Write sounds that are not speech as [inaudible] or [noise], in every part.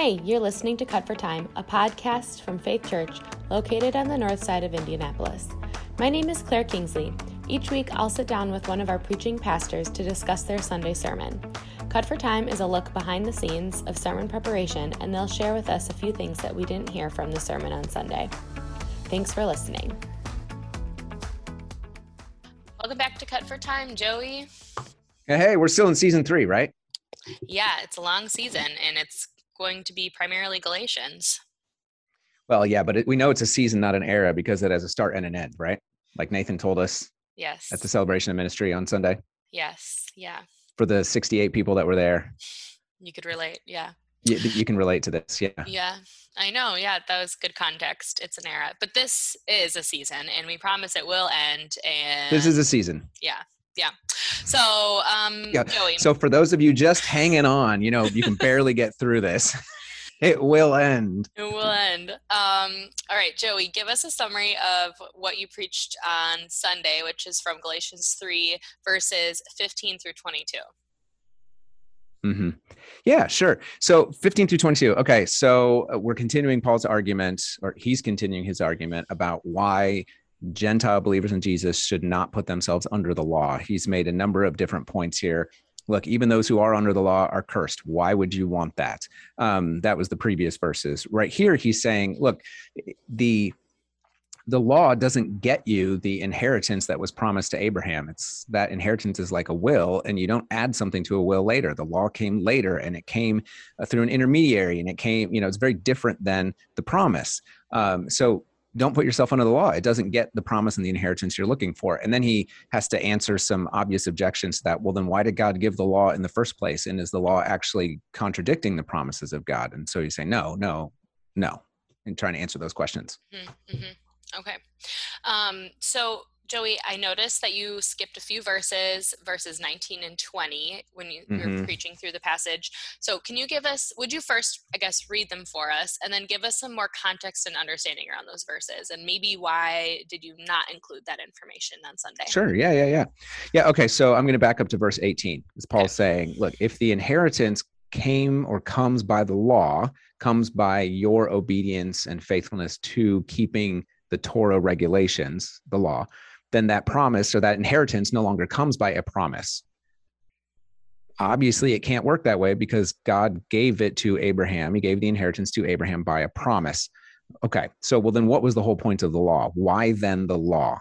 Hey, you're listening to Cut for Time, a podcast from Faith Church located on the north side of Indianapolis. My name is Claire Kingsley. Each week, I'll sit down with one of our preaching pastors to discuss their Sunday sermon. Cut for Time is a look behind the scenes of sermon preparation, and they'll share with us a few things that we didn't hear from the sermon on Sunday. Thanks for listening. Welcome back to Cut for Time, Joey. Hey, we're still in season three, right? Yeah, it's a long season and it's going to be primarily Galatians. Well, yeah, but it, we know it's a season, not an era, because it has a start and an end, right? Like Nathan told us. Yes. At the celebration of ministry on Sunday. Yes. Yeah. For the 68 people that were there. You could relate. Yeah. You, you can relate to this. Yeah. Yeah. I know. Yeah. That was good context. It's an era, but this is a season and we promise it will end. And this is a season. Yeah yeah. So, um, yeah. Joey. So for those of you just hanging on, you know, you can barely get through this. [laughs] it will end. It will end. Um, all right, Joey, give us a summary of what you preached on Sunday, which is from Galatians 3, verses 15 through 22. Mm-hmm. Yeah, sure. So 15 through 22. Okay, so uh, we're continuing Paul's argument, or he's continuing his argument about why Gentile believers in Jesus should not put themselves under the law. He's made a number of different points here. Look, even those who are under the law are cursed. Why would you want that? Um, that was the previous verses. Right here, he's saying, look, the the law doesn't get you the inheritance that was promised to Abraham. It's that inheritance is like a will, and you don't add something to a will later. The law came later, and it came uh, through an intermediary, and it came, you know, it's very different than the promise. Um, so don't put yourself under the law. It doesn't get the promise and the inheritance you're looking for. And then he has to answer some obvious objections to that. Well, then why did God give the law in the first place? And is the law actually contradicting the promises of God? And so you say, no, no, no, and trying to answer those questions. Mm-hmm. mm-hmm. Okay. Um, so Joey, I noticed that you skipped a few verses, verses 19 and 20, when you, mm-hmm. were preaching through the passage. So, can you give us, would you first, I guess, read them for us and then give us some more context and understanding around those verses and maybe why did you not include that information on Sunday? Sure. Yeah, yeah, yeah. Yeah. Okay. So, I'm going to back up to verse 18. It's Paul okay. saying, look, if the inheritance came or comes by the law, comes by your obedience and faithfulness to keeping the Torah regulations, the law then that promise or that inheritance no longer comes by a promise. Obviously, it can't work that way because God gave it to Abraham. He gave the inheritance to Abraham by a promise. Okay, so well, then what was the whole point of the law? Why then the law?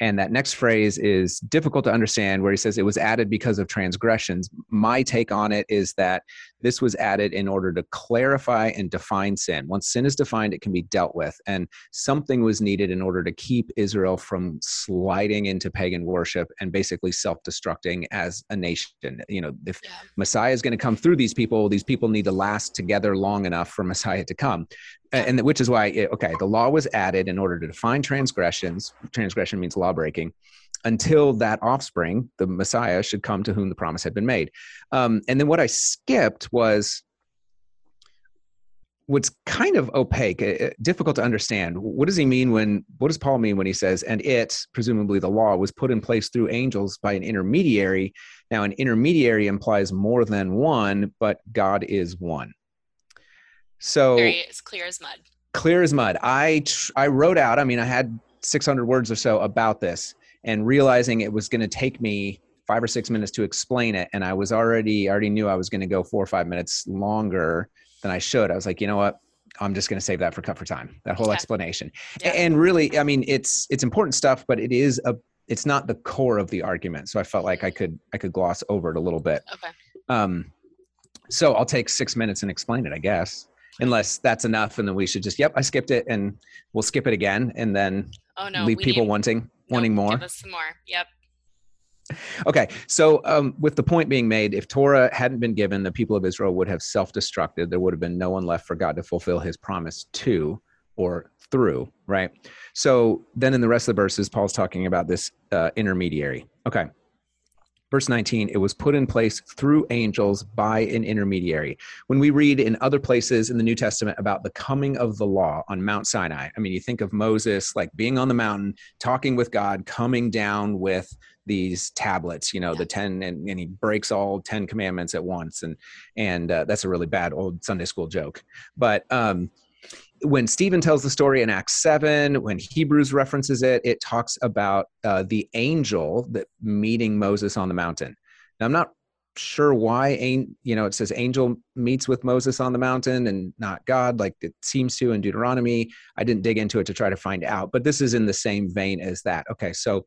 And that next phrase is difficult to understand, where he says it was added because of transgressions. My take on it is that this was added in order to clarify and define sin. Once sin is defined, it can be dealt with. And something was needed in order to keep Israel from sliding into pagan worship and basically self destructing as a nation. You know, if yeah. Messiah is going to come through these people, these people need to last together long enough for Messiah to come and which is why it, okay the law was added in order to define transgressions. Transgression means law breaking. Until that offspring the messiah should come to whom the promise had been made. Um, and then what i skipped was what's kind of opaque uh, difficult to understand. What does he mean when what does paul mean when he says and it presumably the law was put in place through angels by an intermediary. Now an intermediary implies more than one but god is one so Very, it's clear as mud. Clear as mud. I I wrote out. I mean, I had 600 words or so about this, and realizing it was going to take me five or six minutes to explain it, and I was already already knew I was going to go four or five minutes longer than I should. I was like, you know what? I'm just going to save that for cut for time. That whole okay. explanation. Yeah. And really, I mean, it's it's important stuff, but it is a it's not the core of the argument. So I felt like I could I could gloss over it a little bit. Okay. Um, so I'll take six minutes and explain it, I guess unless that's enough and then we should just yep i skipped it and we'll skip it again and then oh no leave people need, wanting no, wanting more. give us some more yep. Okay so um, with the point being made if torah hadn't been given the people of israel would have self-destructed. There would have been no one left for god to fulfill his promise to or through right? So then in the rest of the verses paul's talking about this uh, intermediary. Okay Verse 19, it was put in place through angels by an intermediary. When we read in other places in the New Testament about the coming of the law on Mount Sinai, I mean, you think of Moses like being on the mountain, talking with God, coming down with these tablets you know yeah. the 10 and, and he breaks all 10 commandments at once and and uh, that's a really bad old sunday school joke but um when Stephen tells the story in Acts 7, when Hebrews references it, it talks about uh, the angel that meeting Moses on the mountain. Now, I'm not sure why you know it says angel meets with moses on the mountain and not god like it seems to in deuteronomy. I didn't dig into it to try to find out but this is in the same vein as that. Okay so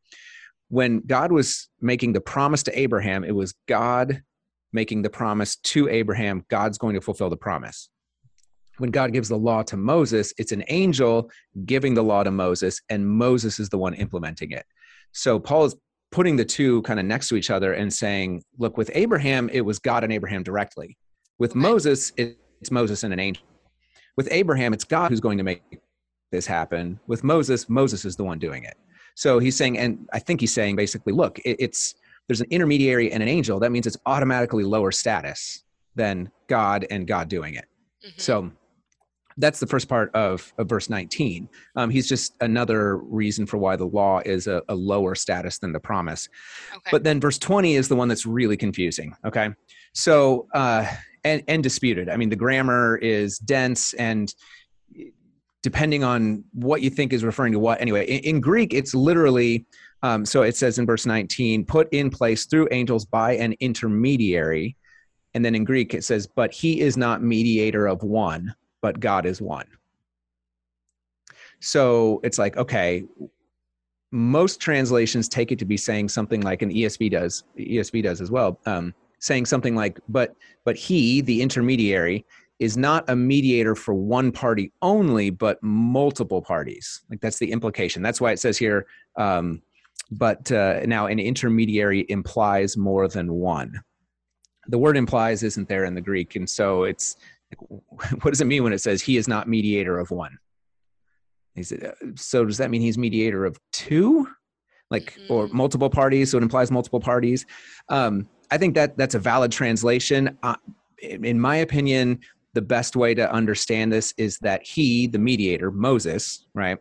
when god was making the promise to abraham it was god making the promise to abraham god's going to fulfill the promise when god gives the law to moses it's an angel giving the law to moses and moses is the one implementing it so paul is putting the two kind of next to each other and saying, look, with Abraham, it was God and Abraham directly. With Moses, it's Moses and an angel. With Abraham, it's God who's going to make this happen. With Moses, Moses is the one doing it. So he's saying, and I think he's saying basically, look, it's there's an intermediary and an angel. That means it's automatically lower status than God and God doing it. Mm-hmm. So that's the first part of, of verse 19 um, he's just another reason for why the law is a, a lower status than the promise. Okay. but then verse 20 is the one that's really confusing okay? So uh, and, and disputed. I mean the grammar is dense and depending on what you think is referring to what anyway in, in greek it's literally um, so it says in verse 19 put in place through angels by an intermediary. And then in greek it says but he is not mediator of one but God is one. So it's like, okay, most translations take it to be saying something like an ESV does, ESV does as well, um, saying something like, but but he, the intermediary, is not a mediator for one party only, but multiple parties. Like that's the implication. That's why it says here, um, but uh, now an intermediary implies more than one. The word implies isn't there in the Greek, and so it's [laughs] what does it mean when it says he is not mediator of one? He said, uh, so does that mean he's mediator of two? Like, or mm-hmm. multiple parties? So it implies multiple parties. Um, I think that that's a valid translation. Uh, in my opinion, the best way to understand this is that he, the mediator, Moses, right,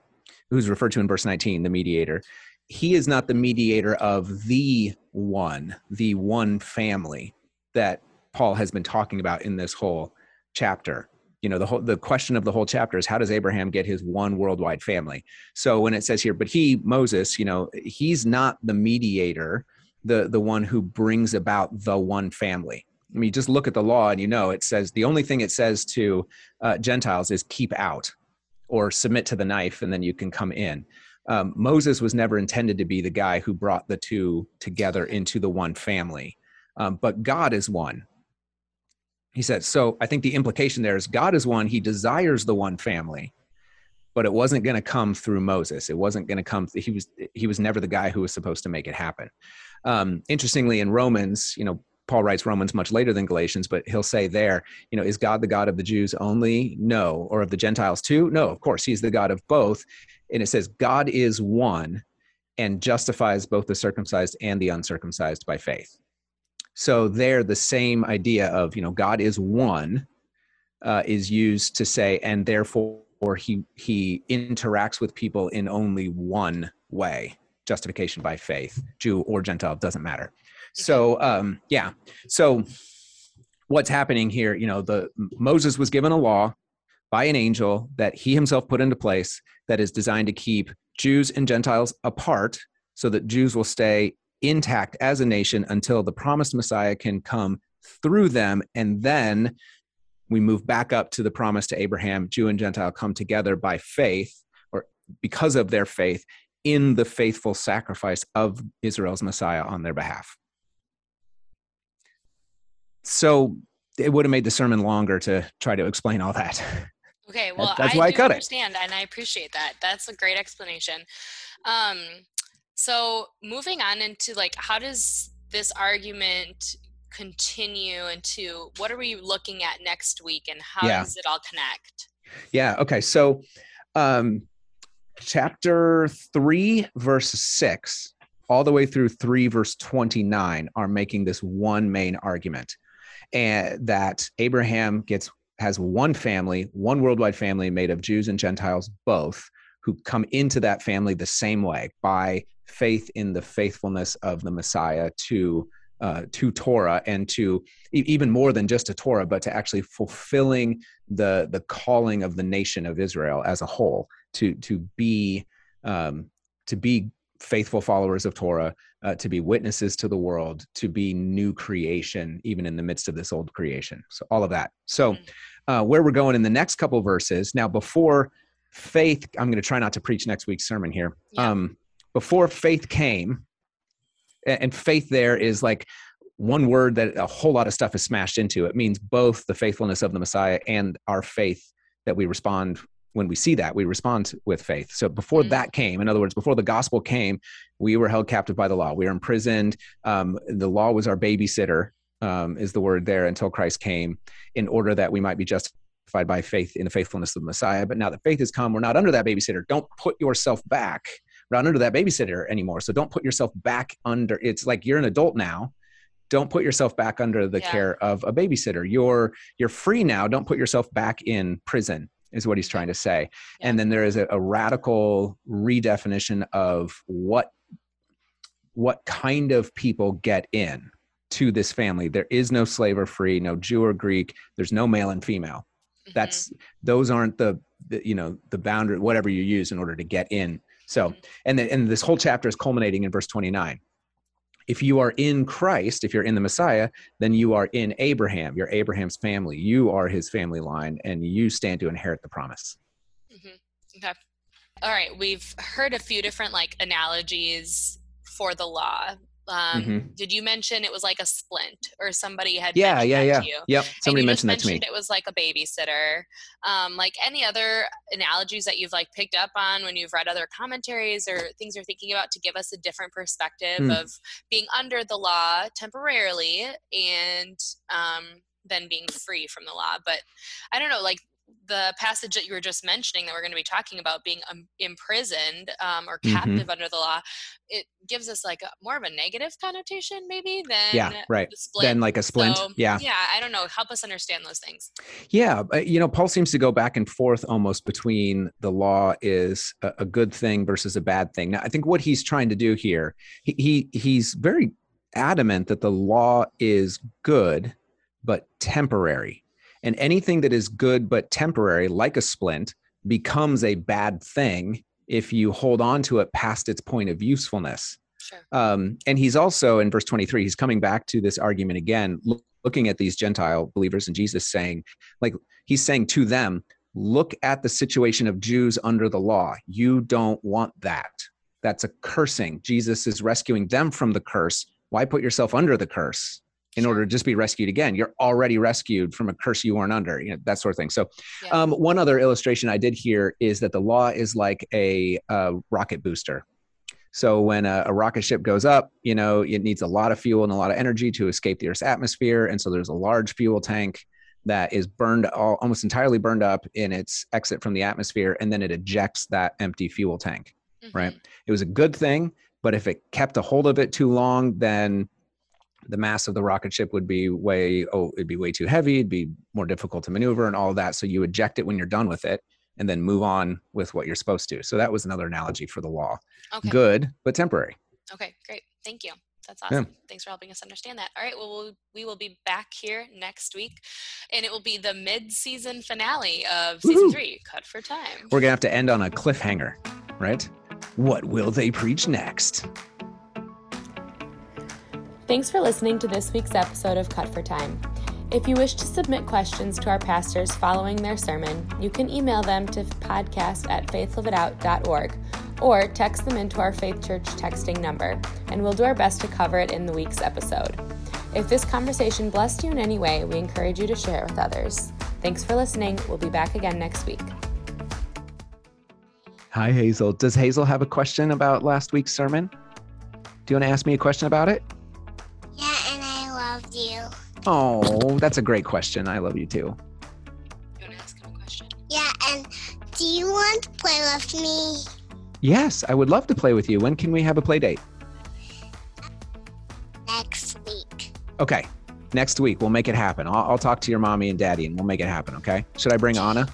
who's referred to in verse 19, the mediator, he is not the mediator of the one, the one family that Paul has been talking about in this whole chapter. You know the whole the question of the whole chapter is how does abraham get his one worldwide family? So when it says here but he moses you know he's not the mediator the the one who brings about the one family. I mean just look at the law and you know it says the only thing it says to uh, gentiles is keep out or submit to the knife and then you can come in. Um, moses was never intended to be the guy who brought the two together into the one family. Um, but god is one he said so i think the implication there is god is one he desires the one family but it wasn't going to come through moses. It wasn't going to come he was he was never the guy who was supposed to make it happen. Um, interestingly in romans you know paul writes romans much later than galatians but he'll say there you know is god the god of the jews only? No. Or of the gentiles too? No of course he's the god of both. And it says god is one and justifies both the circumcised and the uncircumcised by faith so there, the same idea of you know God is one uh, is used to say, and therefore he he interacts with people in only one way: justification by faith, Jew or Gentile doesn't matter. So um, yeah, so what's happening here? You know, the Moses was given a law by an angel that he himself put into place that is designed to keep Jews and Gentiles apart so that Jews will stay intact as a nation until the promised Messiah can come through them. And then we move back up to the promise to Abraham Jew and Gentile come together by faith or because of their faith in the faithful sacrifice of Israel's Messiah on their behalf. So it would have made the sermon longer to try to explain all that. Okay, [laughs] well, that's I why I cut understand, it. and I appreciate that. That's a great explanation. Um, so moving on into like how does this argument continue into what are we looking at next week and how yeah. does it all connect? Yeah. Okay. So um chapter 3 verse 6 all the way through 3 verse 29 are making this one main argument and that Abraham gets has one family, one worldwide family made of Jews and Gentiles both who come into that family the same way by faith in the faithfulness of the Messiah to uh, to Torah and to e- even more than just to Torah, but to actually fulfilling the the calling of the nation of Israel as a whole to to be um, to be faithful followers of Torah, uh, to be witnesses to the world, to be new creation, even in the midst of this old creation. So all of that. So mm-hmm. uh, where we're going in the next couple verses now, before faith, I'm going to try not to preach next week's sermon here. Yeah. Um, before faith came, and faith there is like one word that a whole lot of stuff is smashed into. It means both the faithfulness of the Messiah and our faith that we respond when we see that we respond with faith so before mm-hmm. that came in other words before the gospel came we were held captive by the law we were imprisoned um, the law was our babysitter um, is the word there until christ came in order that we might be justified by faith in the faithfulness of the messiah but now that faith has come we're not under that babysitter don't put yourself back not under that babysitter anymore. So don't put yourself back under. It's like you're an adult now. Don't put yourself back under the yeah. care of a babysitter. You're you're free now. Don't put yourself back in prison. Is what he's trying to say. Yeah. And then there is a, a radical redefinition of what what kind of people get in to this family. There is no slave or free, no Jew or Greek. There's no male and female. Mm-hmm. That's those aren't the, the, you know the boundary whatever you use in order to get in so, and then, and this whole chapter is culminating in verse 29. If you are in Christ, if you're in the Messiah, then you are in Abraham. You're Abraham's family. You are his family line, and you stand to inherit the promise. Mm-hmm. Okay. All right. We've heard a few different like analogies for the law um, mm-hmm. did you mention it was like a splint or somebody had yeah yeah yeah you? yep somebody mentioned that to me it was like a babysitter um, like any other analogies that you've like picked up on when you've read other commentaries or things you're thinking about to give us a different perspective mm. of being under the law temporarily and um, then being free from the law but i don't know like the passage that you were just mentioning that we're going to be talking about being um, imprisoned um, or mm-hmm. captive mm-hmm. under the law it gives us like a, more of a negative connotation maybe than yeah right. then like a splint. So, yeah. yeah i don't know. Help us understand those things. Yeah you know paul seems to go back and forth almost between the law is a, a good thing versus a bad thing. Now i think what he's trying to do here he, he he's very adamant that the law is good but temporary and anything that is good but temporary, like a splint, becomes a bad thing if you hold on to it past its point of usefulness. Sure. Um, and he's also in verse 23, he's coming back to this argument again, look, looking at these Gentile believers in Jesus, saying, like, he's saying to them, look at the situation of Jews under the law. You don't want that. That's a cursing. Jesus is rescuing them from the curse. Why put yourself under the curse? In order to just be rescued again. You're already rescued from a curse you weren't under, you know, that sort of thing. So, yeah. um, one other illustration I did here is that the law is like a, a rocket booster. So when a, a, rocket ship goes up, you know, it needs a lot of fuel and a lot of energy to escape the Earth's atmosphere. And so there's a large fuel tank that is burned all, almost entirely burned up in its exit from the atmosphere. And then it ejects that empty fuel tank, mm-hmm. right? It was a good thing, but if it kept a hold of it too long, then the mass of the rocket ship would be way oh it'd be way too heavy it'd be more difficult to maneuver and all that so you eject it when you're done with it and then move on with what you're supposed to so that was another analogy for the law okay. good but temporary okay great thank you that's awesome. Yeah. Thanks for helping us understand that. All right, well, we will be back here next week, and it will be the mid-season finale of season Woo-hoo. three, Cut for Time. We're gonna have to end on a cliffhanger, right? What will they preach next? Thanks for listening to this week's episode of Cut for Time. If you wish to submit questions to our pastors following their sermon, you can email them to podcast at faithliveitout.org or text them into our Faith Church texting number, and we'll do our best to cover it in the week's episode. If this conversation blessed you in any way, we encourage you to share it with others. Thanks for listening. We'll be back again next week. Hi, Hazel. Does Hazel have a question about last week's sermon? Do you want to ask me a question about it? You. Oh, that's a great question. I love you too. You want to ask him a question? Yeah, and do you want to play with me? Yes, I would love to play with you. When can we have a play date? Next week. Okay, next week we'll make it happen. I'll, I'll talk to your mommy and daddy and we'll make it happen. Okay? Should I bring Anna?